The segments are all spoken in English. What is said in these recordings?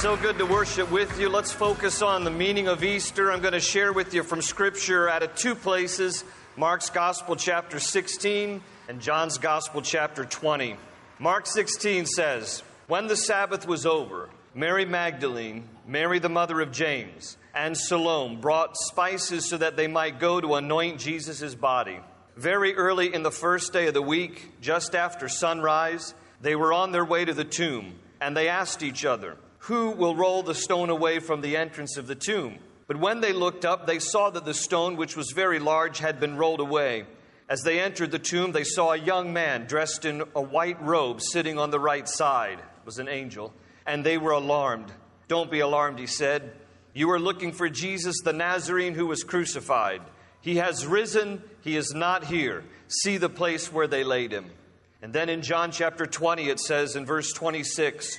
So good to worship with you. Let's focus on the meaning of Easter. I'm going to share with you from Scripture out of two places Mark's Gospel, chapter 16, and John's Gospel, chapter 20. Mark 16 says, When the Sabbath was over, Mary Magdalene, Mary the mother of James, and Salome brought spices so that they might go to anoint Jesus' body. Very early in the first day of the week, just after sunrise, they were on their way to the tomb, and they asked each other, Who will roll the stone away from the entrance of the tomb? But when they looked up, they saw that the stone, which was very large, had been rolled away. As they entered the tomb, they saw a young man dressed in a white robe sitting on the right side. It was an angel. And they were alarmed. Don't be alarmed, he said. You are looking for Jesus the Nazarene who was crucified. He has risen, he is not here. See the place where they laid him. And then in John chapter 20, it says in verse 26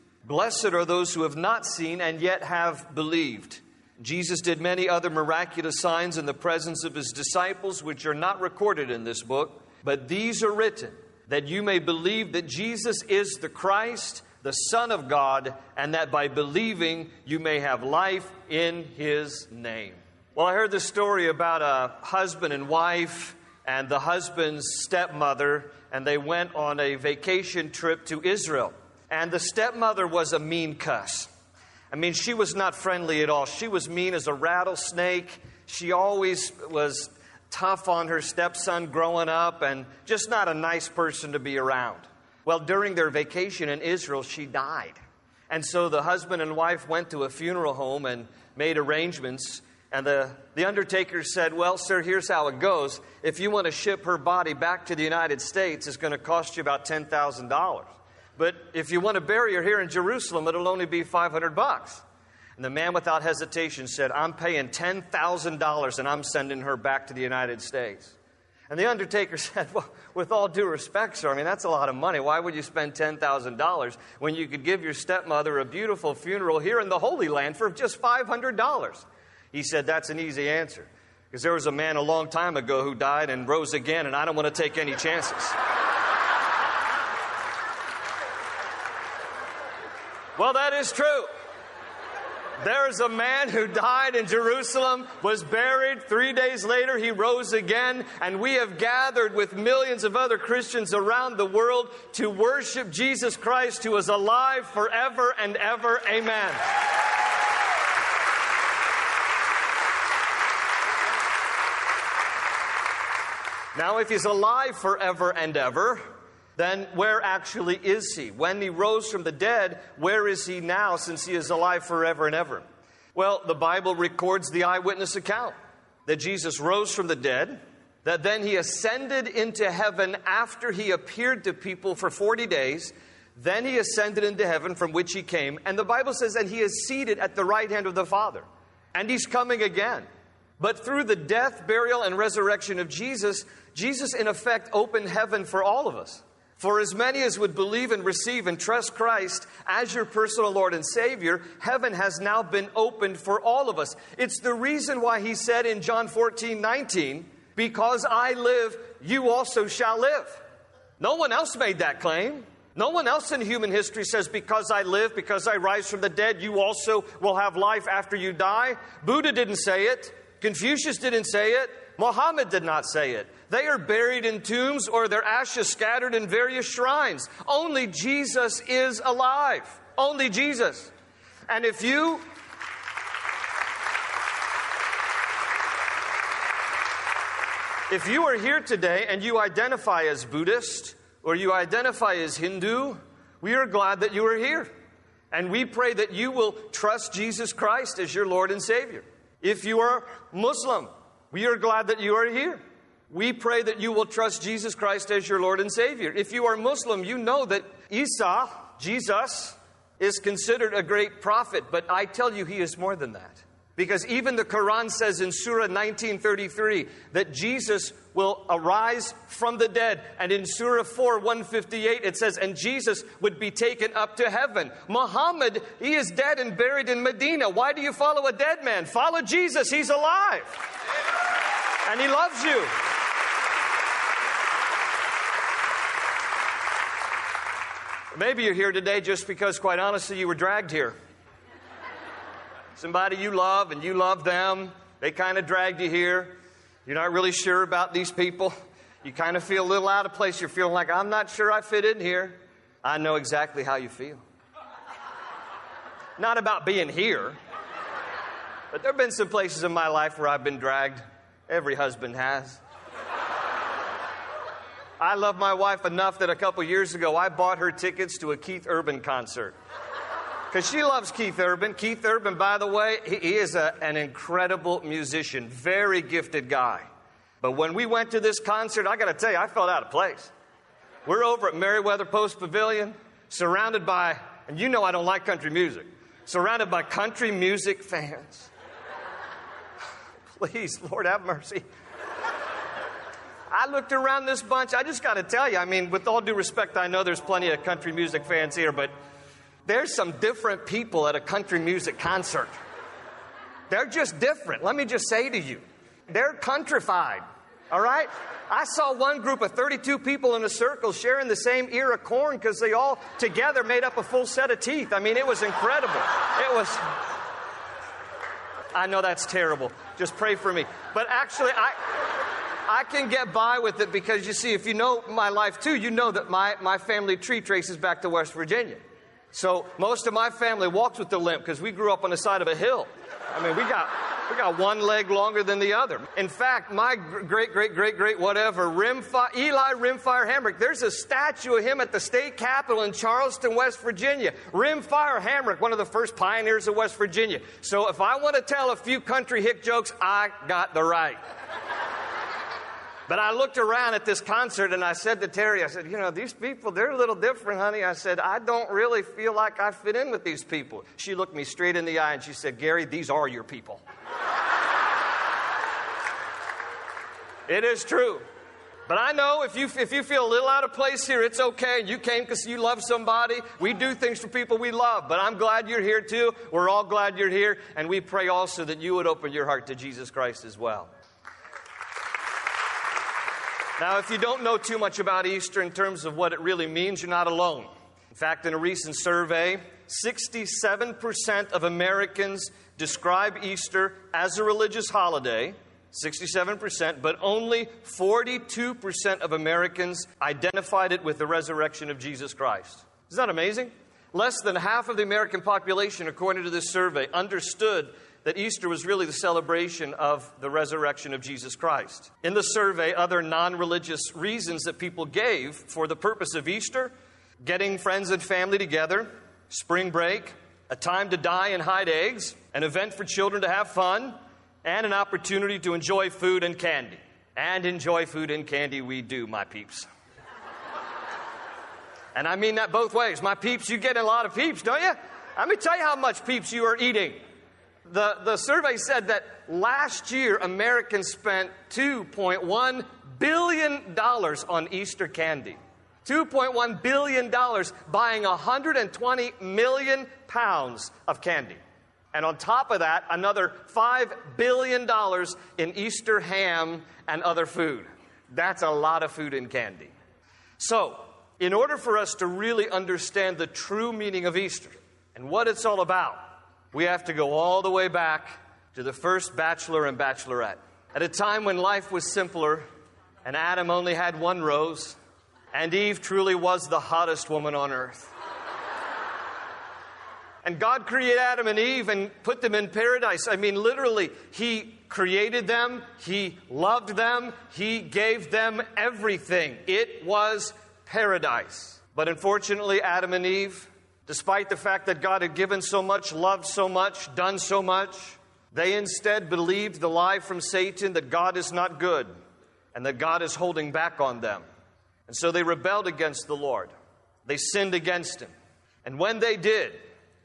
Blessed are those who have not seen and yet have believed. Jesus did many other miraculous signs in the presence of his disciples, which are not recorded in this book, but these are written that you may believe that Jesus is the Christ, the Son of God, and that by believing you may have life in his name. Well, I heard the story about a husband and wife and the husband's stepmother, and they went on a vacation trip to Israel. And the stepmother was a mean cuss. I mean, she was not friendly at all. She was mean as a rattlesnake. She always was tough on her stepson growing up and just not a nice person to be around. Well, during their vacation in Israel, she died. And so the husband and wife went to a funeral home and made arrangements. And the, the undertaker said, Well, sir, here's how it goes. If you want to ship her body back to the United States, it's going to cost you about $10,000. But if you want a bury her here in Jerusalem, it'll only be 500 bucks. And the man without hesitation said, I'm paying $10,000 and I'm sending her back to the United States. And the undertaker said, Well, with all due respect, sir, I mean, that's a lot of money. Why would you spend $10,000 when you could give your stepmother a beautiful funeral here in the Holy Land for just $500? He said, That's an easy answer. Because there was a man a long time ago who died and rose again, and I don't want to take any chances. Well, that is true. There's a man who died in Jerusalem, was buried. Three days later, he rose again. And we have gathered with millions of other Christians around the world to worship Jesus Christ, who is alive forever and ever. Amen. Now, if he's alive forever and ever, then where actually is he? When he rose from the dead, where is he now since he is alive forever and ever? Well, the Bible records the eyewitness account that Jesus rose from the dead, that then he ascended into heaven after he appeared to people for 40 days. Then he ascended into heaven from which he came. And the Bible says that he is seated at the right hand of the Father. And he's coming again. But through the death, burial, and resurrection of Jesus, Jesus, in effect, opened heaven for all of us. For as many as would believe and receive and trust Christ as your personal Lord and Savior, heaven has now been opened for all of us. It's the reason why he said in John 14, 19, Because I live, you also shall live. No one else made that claim. No one else in human history says, Because I live, because I rise from the dead, you also will have life after you die. Buddha didn't say it. Confucius didn't say it. Muhammad did not say it. They are buried in tombs or their ashes scattered in various shrines. Only Jesus is alive. Only Jesus. And if you If you are here today and you identify as Buddhist or you identify as Hindu, we are glad that you are here. And we pray that you will trust Jesus Christ as your Lord and Savior. If you are Muslim, we are glad that you are here. We pray that you will trust Jesus Christ as your Lord and Savior. If you are Muslim, you know that Isa, Jesus, is considered a great prophet, but I tell you, he is more than that. Because even the Quran says in Surah 1933 that Jesus will arise from the dead. And in Surah 4 158, it says, and Jesus would be taken up to heaven. Muhammad, he is dead and buried in Medina. Why do you follow a dead man? Follow Jesus, he's alive. And he loves you. Maybe you're here today just because, quite honestly, you were dragged here somebody you love and you love them. They kind of dragged you here. You're not really sure about these people. You kind of feel a little out of place. You're feeling like, I'm not sure I fit in here. I know exactly how you feel. Not about being here, but there have been some places in my life where I've been dragged. Every husband has. I love my wife enough that a couple years ago I bought her tickets to a Keith Urban concert because she loves Keith Urban. Keith Urban, by the way, he, is a, an incredible musician, very gifted guy. But when we went to this concert, I got to tell you, I felt out of place. We're over at Merriweather Post Pavilion, surrounded by, and you know I don't like country music, surrounded by country music fans. Please, Lord, have mercy. I looked around this bunch. I just got to tell you, I mean, with all due respect, I know there's plenty of country music fans here, but there's some different people at a country music concert. They're just different. Let me just say to you, they're countrified. All right? I saw one group of 32 people in a circle sharing the same ear of corn because they all together made up a full set of teeth. I mean, it was incredible. It was. I know that's terrible. Just pray for me. But actually, I. I can get by with it because you see, if you know my life too, you know that my, my family tree traces back to West Virginia. So most of my family walks with the limp because we grew up on the side of a hill. I mean, we got we got one leg longer than the other. In fact, my great great great great whatever Rimfire, Eli Rimfire Hamrick. There's a statue of him at the state capitol in Charleston, West Virginia. Rimfire Hamrick, one of the first pioneers of West Virginia. So if I want to tell a few country hick jokes, I got the right. But I looked around at this concert and I said to Terry, I said, you know, these people, they're a little different, honey. I said, I don't really feel like I fit in with these people. She looked me straight in the eye and she said, Gary, these are your people. it is true. But I know if you, if you feel a little out of place here, it's okay. You came because you love somebody. We do things for people we love. But I'm glad you're here too. We're all glad you're here. And we pray also that you would open your heart to Jesus Christ as well. Now, if you don't know too much about Easter in terms of what it really means, you're not alone. In fact, in a recent survey, 67% of Americans describe Easter as a religious holiday. 67%, but only 42% of Americans identified it with the resurrection of Jesus Christ. Isn't that amazing? Less than half of the American population, according to this survey, understood that Easter was really the celebration of the resurrection of Jesus Christ. In the survey, other non religious reasons that people gave for the purpose of Easter getting friends and family together, spring break, a time to dye and hide eggs, an event for children to have fun, and an opportunity to enjoy food and candy. And enjoy food and candy we do, my peeps. and I mean that both ways. My peeps, you get a lot of peeps, don't you? Let me tell you how much peeps you are eating. The, the survey said that last year Americans spent $2.1 billion on Easter candy. $2.1 billion buying 120 million pounds of candy. And on top of that, another $5 billion in Easter ham and other food. That's a lot of food and candy. So, in order for us to really understand the true meaning of Easter and what it's all about, we have to go all the way back to the first bachelor and bachelorette. At a time when life was simpler and Adam only had one rose, and Eve truly was the hottest woman on earth. And God created Adam and Eve and put them in paradise. I mean, literally, He created them, He loved them, He gave them everything. It was paradise. But unfortunately, Adam and Eve, despite the fact that God had given so much, loved so much, done so much, they instead believed the lie from Satan that God is not good and that God is holding back on them. And so they rebelled against the Lord. They sinned against Him. And when they did,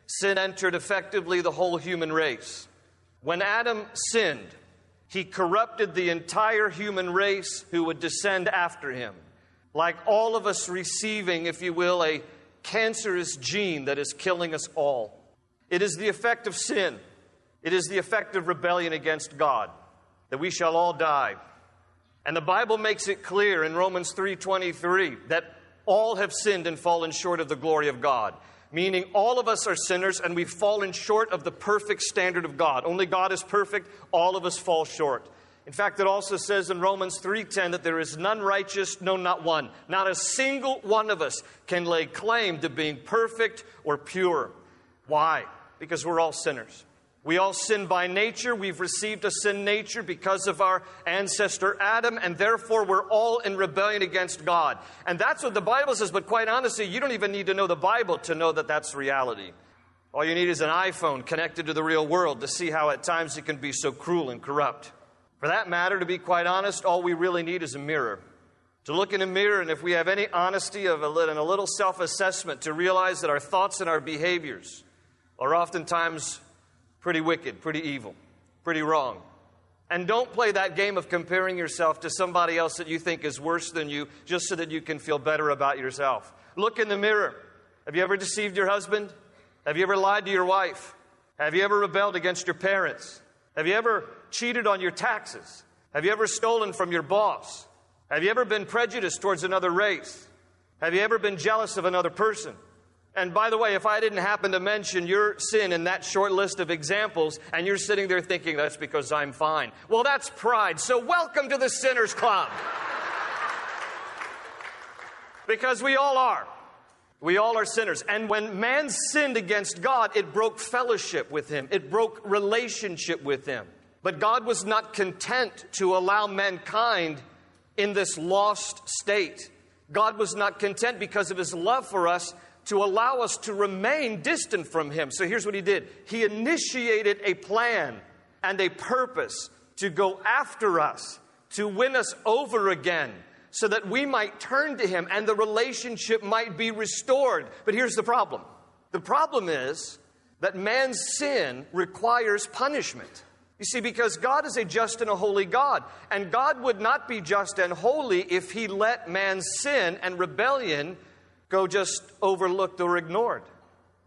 sin entered effectively the whole human race. When Adam sinned, he corrupted the entire human race who would descend after him. Like all of us receiving, if you will, a cancerous gene that is killing us all. It is the effect of sin. It is the effect of rebellion against God that we shall all die. And the Bible makes it clear in Romans 3:23 that all have sinned and fallen short of the glory of God meaning all of us are sinners and we've fallen short of the perfect standard of God. Only God is perfect, all of us fall short. In fact, it also says in Romans 3:10 that there is none righteous, no not one. Not a single one of us can lay claim to being perfect or pure. Why? Because we're all sinners. We all sin by nature. We've received a sin nature because of our ancestor Adam, and therefore we're all in rebellion against God. And that's what the Bible says, but quite honestly, you don't even need to know the Bible to know that that's reality. All you need is an iPhone connected to the real world to see how at times it can be so cruel and corrupt. For that matter, to be quite honest, all we really need is a mirror. To look in a mirror, and if we have any honesty of a, and a little self assessment, to realize that our thoughts and our behaviors are oftentimes pretty wicked, pretty evil, pretty wrong. And don't play that game of comparing yourself to somebody else that you think is worse than you just so that you can feel better about yourself. Look in the mirror. Have you ever deceived your husband? Have you ever lied to your wife? Have you ever rebelled against your parents? Have you ever cheated on your taxes? Have you ever stolen from your boss? Have you ever been prejudiced towards another race? Have you ever been jealous of another person? And by the way, if I didn't happen to mention your sin in that short list of examples, and you're sitting there thinking that's because I'm fine, well, that's pride. So, welcome to the Sinners Club. because we all are. We all are sinners. And when man sinned against God, it broke fellowship with him, it broke relationship with him. But God was not content to allow mankind in this lost state. God was not content because of his love for us to allow us to remain distant from Him. So here's what He did He initiated a plan and a purpose to go after us, to win us over again, so that we might turn to Him and the relationship might be restored. But here's the problem the problem is that man's sin requires punishment. You see, because God is a just and a holy God, and God would not be just and holy if He let man's sin and rebellion go just overlooked or ignored.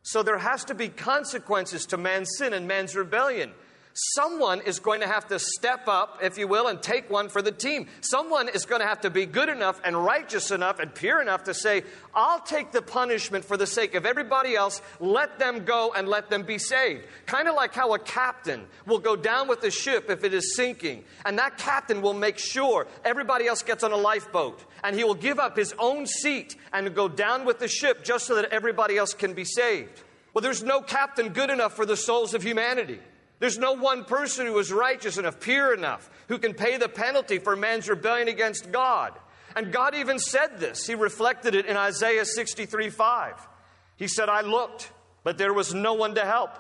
So there has to be consequences to man's sin and man's rebellion. Someone is going to have to step up, if you will, and take one for the team. Someone is going to have to be good enough and righteous enough and pure enough to say, I'll take the punishment for the sake of everybody else. Let them go and let them be saved. Kind of like how a captain will go down with the ship if it is sinking. And that captain will make sure everybody else gets on a lifeboat. And he will give up his own seat and go down with the ship just so that everybody else can be saved. Well, there's no captain good enough for the souls of humanity. There's no one person who is righteous enough, pure enough, who can pay the penalty for man's rebellion against God. And God even said this. He reflected it in Isaiah 63 5. He said, I looked, but there was no one to help.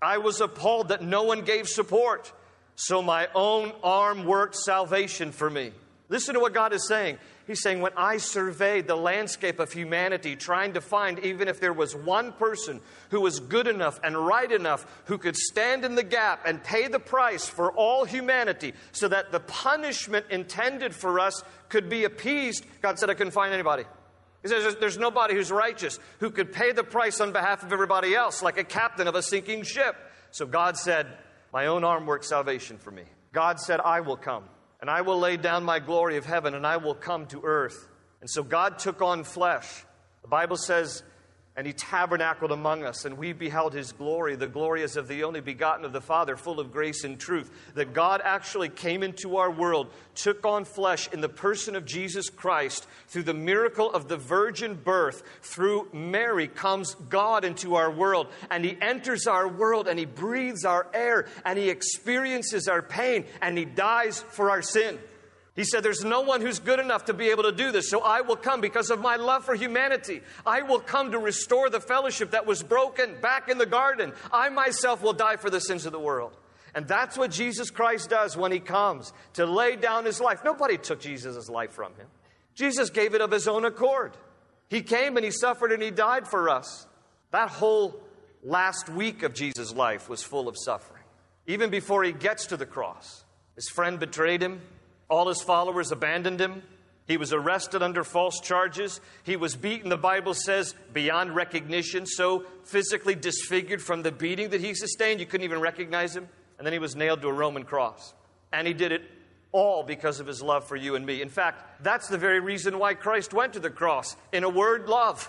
I was appalled that no one gave support. So my own arm worked salvation for me. Listen to what God is saying. He's saying, when I surveyed the landscape of humanity, trying to find even if there was one person who was good enough and right enough who could stand in the gap and pay the price for all humanity so that the punishment intended for us could be appeased, God said, I couldn't find anybody. He says, There's nobody who's righteous who could pay the price on behalf of everybody else, like a captain of a sinking ship. So God said, My own arm works salvation for me. God said, I will come and I will lay down my glory of heaven, and I will come to earth. And so God took on flesh. The Bible says and he tabernacled among us, and we beheld his glory. The glory is of the only begotten of the Father, full of grace and truth. That God actually came into our world, took on flesh in the person of Jesus Christ. Through the miracle of the virgin birth, through Mary, comes God into our world, and he enters our world, and he breathes our air, and he experiences our pain, and he dies for our sin. He said, There's no one who's good enough to be able to do this, so I will come because of my love for humanity. I will come to restore the fellowship that was broken back in the garden. I myself will die for the sins of the world. And that's what Jesus Christ does when he comes to lay down his life. Nobody took Jesus' life from him, Jesus gave it of his own accord. He came and he suffered and he died for us. That whole last week of Jesus' life was full of suffering. Even before he gets to the cross, his friend betrayed him. All his followers abandoned him. He was arrested under false charges. He was beaten, the Bible says, beyond recognition, so physically disfigured from the beating that he sustained, you couldn't even recognize him. And then he was nailed to a Roman cross. And he did it all because of his love for you and me. In fact, that's the very reason why Christ went to the cross. In a word, love.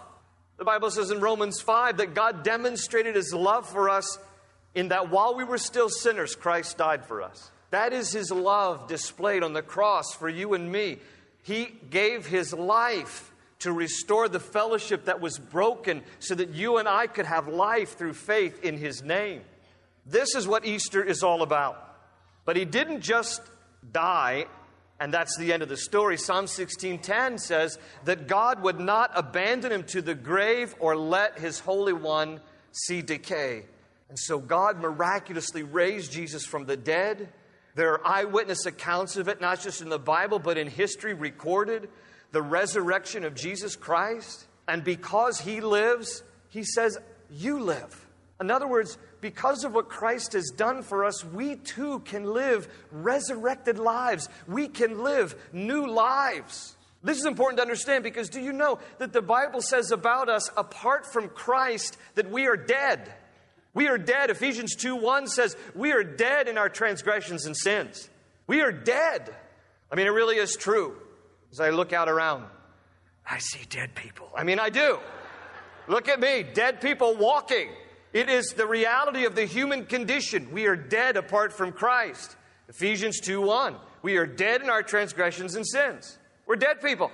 The Bible says in Romans 5 that God demonstrated his love for us in that while we were still sinners, Christ died for us. That is his love displayed on the cross for you and me. He gave his life to restore the fellowship that was broken so that you and I could have life through faith in his name. This is what Easter is all about. But he didn't just die and that's the end of the story. Psalm 16:10 says that God would not abandon him to the grave or let his holy one see decay. And so God miraculously raised Jesus from the dead there are eyewitness accounts of it, not just in the Bible, but in history recorded. The resurrection of Jesus Christ. And because he lives, he says, You live. In other words, because of what Christ has done for us, we too can live resurrected lives. We can live new lives. This is important to understand because do you know that the Bible says about us, apart from Christ, that we are dead? We are dead. Ephesians 2 1 says, We are dead in our transgressions and sins. We are dead. I mean, it really is true. As I look out around, I see dead people. I mean, I do. Look at me, dead people walking. It is the reality of the human condition. We are dead apart from Christ. Ephesians 2 1. We are dead in our transgressions and sins. We're dead people.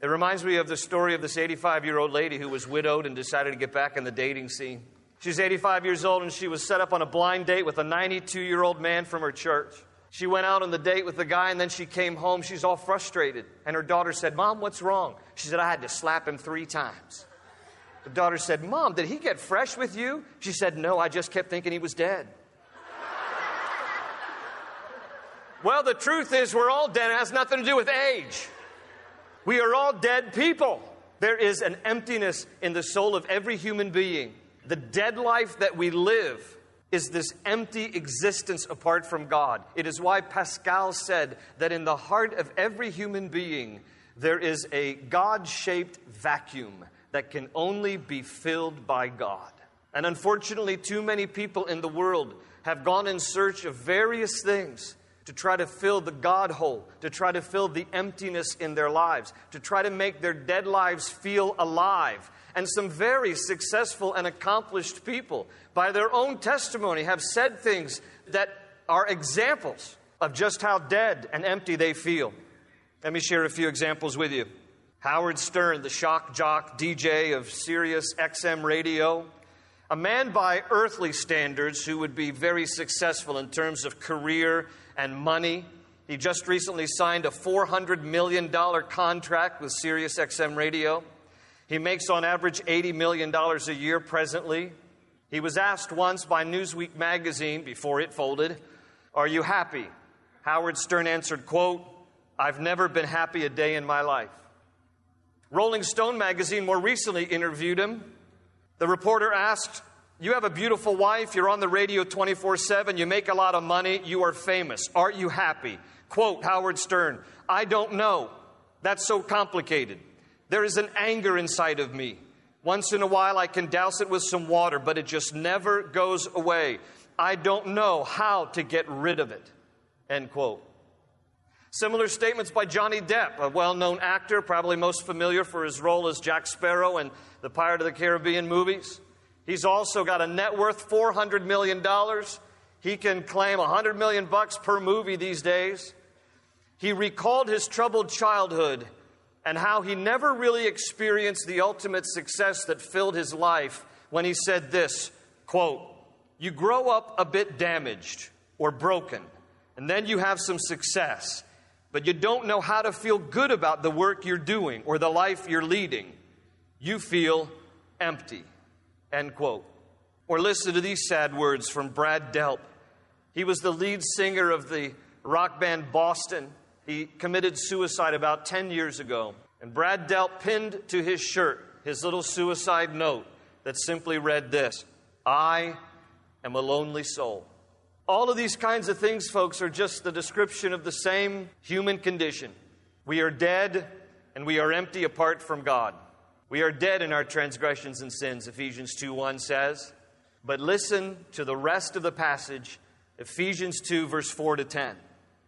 It reminds me of the story of this 85 year old lady who was widowed and decided to get back in the dating scene. She's 85 years old and she was set up on a blind date with a 92 year old man from her church. She went out on the date with the guy and then she came home. She's all frustrated. And her daughter said, Mom, what's wrong? She said, I had to slap him three times. The daughter said, Mom, did he get fresh with you? She said, No, I just kept thinking he was dead. well, the truth is, we're all dead. It has nothing to do with age. We are all dead people. There is an emptiness in the soul of every human being. The dead life that we live is this empty existence apart from God. It is why Pascal said that in the heart of every human being, there is a God shaped vacuum that can only be filled by God. And unfortunately, too many people in the world have gone in search of various things to try to fill the God hole, to try to fill the emptiness in their lives, to try to make their dead lives feel alive and some very successful and accomplished people, by their own testimony, have said things that are examples of just how dead and empty they feel. Let me share a few examples with you. Howard Stern, the shock jock DJ of Sirius XM radio, a man by earthly standards who would be very successful in terms of career and money. He just recently signed a $400 million contract with Sirius XM radio. He makes on average $80 million a year presently. He was asked once by Newsweek magazine before it folded, Are you happy? Howard Stern answered, quote, I've never been happy a day in my life. Rolling Stone magazine more recently interviewed him. The reporter asked, You have a beautiful wife, you're on the radio 24 7, you make a lot of money, you are famous. Aren't you happy? Quote Howard Stern, I don't know. That's so complicated. There is an anger inside of me. Once in a while, I can douse it with some water, but it just never goes away. I don't know how to get rid of it. End quote. Similar statements by Johnny Depp, a well known actor, probably most familiar for his role as Jack Sparrow in the Pirate of the Caribbean movies. He's also got a net worth $400 million. He can claim 100 million bucks per movie these days. He recalled his troubled childhood and how he never really experienced the ultimate success that filled his life when he said this quote, You grow up a bit damaged or broken, and then you have some success but you don't know how to feel good about the work you're doing or the life you're leading, you feel empty. End quote. Or listen to these sad words from Brad Delp. He was the lead singer of the rock band Boston. He committed suicide about 10 years ago. And Brad Delp pinned to his shirt his little suicide note that simply read this I am a lonely soul. All of these kinds of things, folks, are just the description of the same human condition. We are dead and we are empty apart from God. We are dead in our transgressions and sins, Ephesians 2 1 says. But listen to the rest of the passage, Ephesians 2, verse 4 to 10.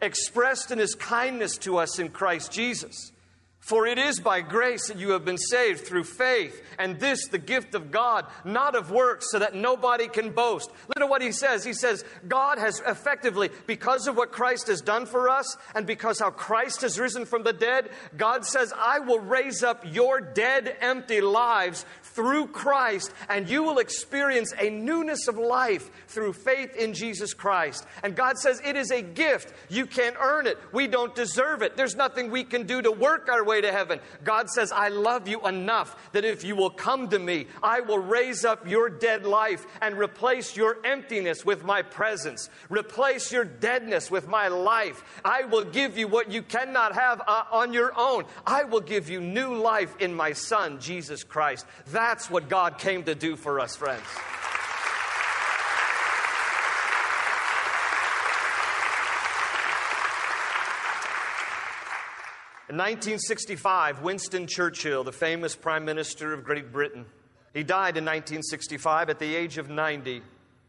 expressed in his kindness to us in Christ Jesus. For it is by grace that you have been saved through faith, and this the gift of God, not of works, so that nobody can boast. Look at what he says. He says, God has effectively, because of what Christ has done for us, and because how Christ has risen from the dead, God says, I will raise up your dead, empty lives through Christ, and you will experience a newness of life through faith in Jesus Christ. And God says, it is a gift. You can't earn it. We don't deserve it. There's nothing we can do to work our way way to heaven. God says, I love you enough that if you will come to me, I will raise up your dead life and replace your emptiness with my presence, replace your deadness with my life. I will give you what you cannot have uh, on your own. I will give you new life in my Son, Jesus Christ. That's what God came to do for us, friends. In 1965, Winston Churchill, the famous Prime Minister of Great Britain, he died in 1965 at the age of 90.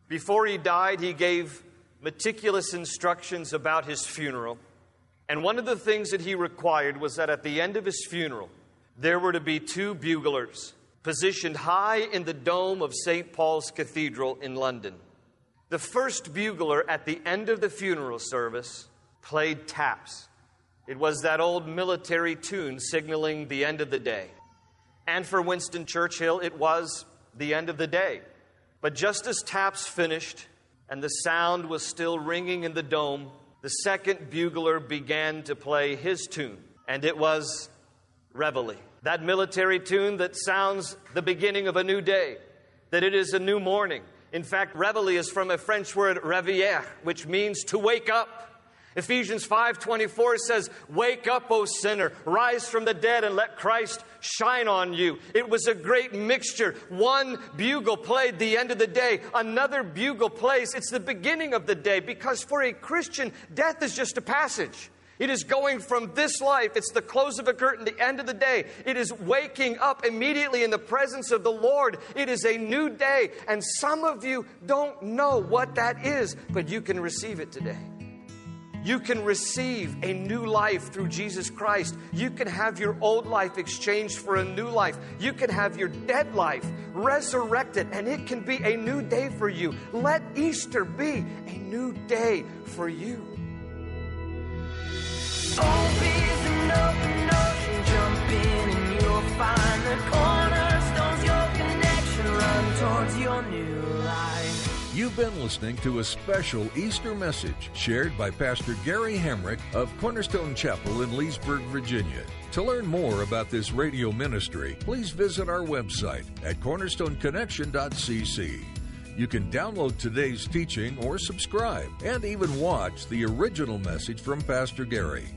Before he died, he gave meticulous instructions about his funeral. And one of the things that he required was that at the end of his funeral, there were to be two buglers positioned high in the dome of St. Paul's Cathedral in London. The first bugler at the end of the funeral service played taps. It was that old military tune signaling the end of the day. And for Winston Churchill, it was the end of the day. But just as taps finished and the sound was still ringing in the dome, the second bugler began to play his tune, and it was Reveille. That military tune that sounds the beginning of a new day, that it is a new morning. In fact, Reveille is from a French word réveiller, which means to wake up. Ephesians 5:24 says, "Wake up, O sinner, rise from the dead and let Christ shine on you." It was a great mixture. One bugle played the end of the day, another bugle plays it's the beginning of the day because for a Christian, death is just a passage. It is going from this life, it's the close of a curtain, the end of the day. It is waking up immediately in the presence of the Lord. It is a new day. And some of you don't know what that is, but you can receive it today. You can receive a new life through Jesus Christ. You can have your old life exchanged for a new life. You can have your dead life resurrected, and it can be a new day for you. Let Easter be a new day for you. You've been listening to a special Easter message shared by Pastor Gary Hamrick of Cornerstone Chapel in Leesburg, Virginia. To learn more about this radio ministry, please visit our website at cornerstoneconnection.cc. You can download today's teaching or subscribe and even watch the original message from Pastor Gary.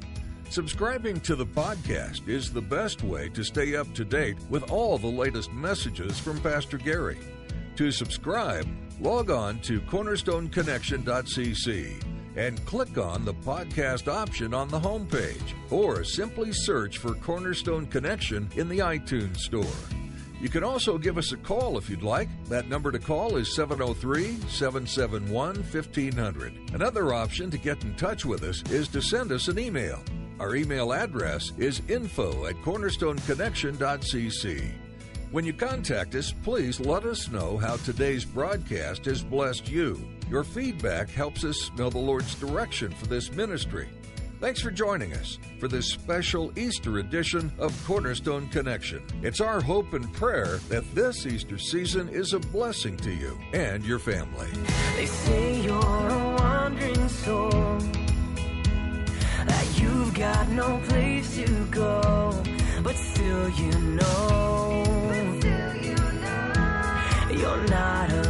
Subscribing to the podcast is the best way to stay up to date with all the latest messages from Pastor Gary. To subscribe, log on to cornerstoneconnection.cc and click on the podcast option on the homepage, or simply search for Cornerstone Connection in the iTunes Store. You can also give us a call if you'd like. That number to call is 703 771 1500. Another option to get in touch with us is to send us an email. Our email address is info at cornerstoneconnection.cc. When you contact us, please let us know how today's broadcast has blessed you. Your feedback helps us know the Lord's direction for this ministry. Thanks for joining us for this special Easter edition of Cornerstone Connection. It's our hope and prayer that this Easter season is a blessing to you and your family. They say you're a wandering soul, that you've got no place to go, but still you know, you're not alone.